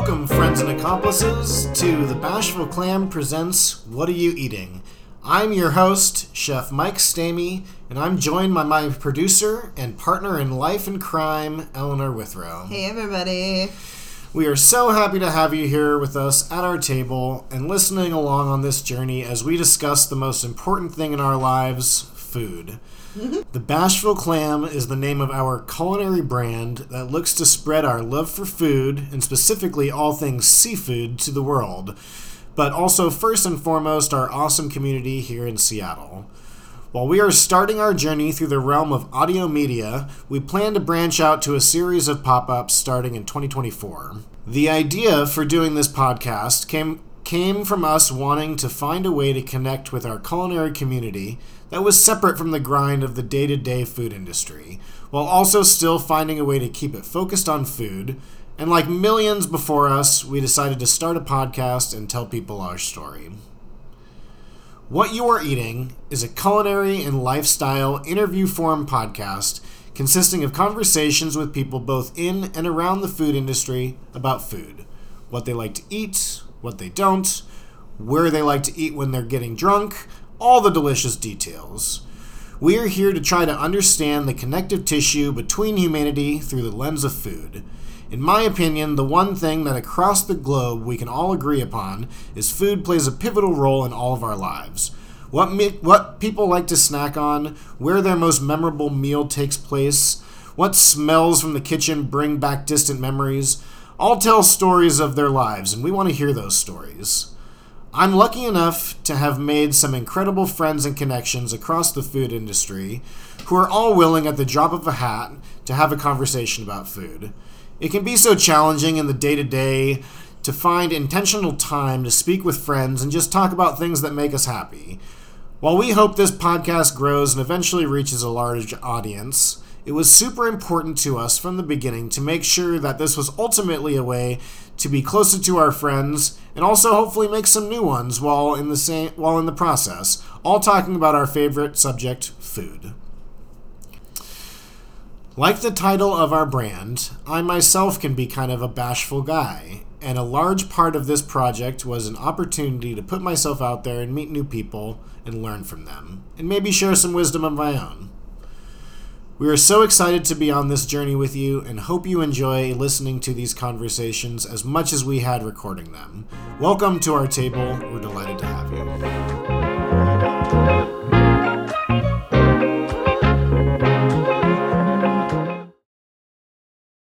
accomplices to The Bashful Clam presents What Are You Eating? I'm your host, Chef Mike Stamey, and I'm joined by my producer and partner in life and crime, Eleanor Withrow. Hey, everybody. We are so happy to have you here with us at our table and listening along on this journey as we discuss the most important thing in our lives food. the Bashful Clam is the name of our culinary brand that looks to spread our love for food and specifically all things seafood to the world, but also first and foremost our awesome community here in Seattle. While we are starting our journey through the realm of audio media, we plan to branch out to a series of pop ups starting in 2024. The idea for doing this podcast came, came from us wanting to find a way to connect with our culinary community that was separate from the grind of the day to day food industry, while also still finding a way to keep it focused on food. And like millions before us, we decided to start a podcast and tell people our story. What You Are Eating is a culinary and lifestyle interview form podcast consisting of conversations with people both in and around the food industry about food, what they like to eat, what they don't, where they like to eat when they're getting drunk, all the delicious details. We are here to try to understand the connective tissue between humanity through the lens of food. In my opinion, the one thing that across the globe we can all agree upon is food plays a pivotal role in all of our lives. What, me- what people like to snack on, where their most memorable meal takes place, what smells from the kitchen bring back distant memories, all tell stories of their lives, and we want to hear those stories. I'm lucky enough to have made some incredible friends and connections across the food industry who are all willing at the drop of a hat to have a conversation about food. It can be so challenging in the day to day to find intentional time to speak with friends and just talk about things that make us happy. While we hope this podcast grows and eventually reaches a large audience, it was super important to us from the beginning to make sure that this was ultimately a way to be closer to our friends and also hopefully make some new ones while in the same while in the process, all talking about our favorite subject, food. Like the title of our brand, I myself can be kind of a bashful guy, and a large part of this project was an opportunity to put myself out there and meet new people and learn from them, and maybe share some wisdom of my own. We are so excited to be on this journey with you and hope you enjoy listening to these conversations as much as we had recording them. Welcome to our table. We're delighted to have you.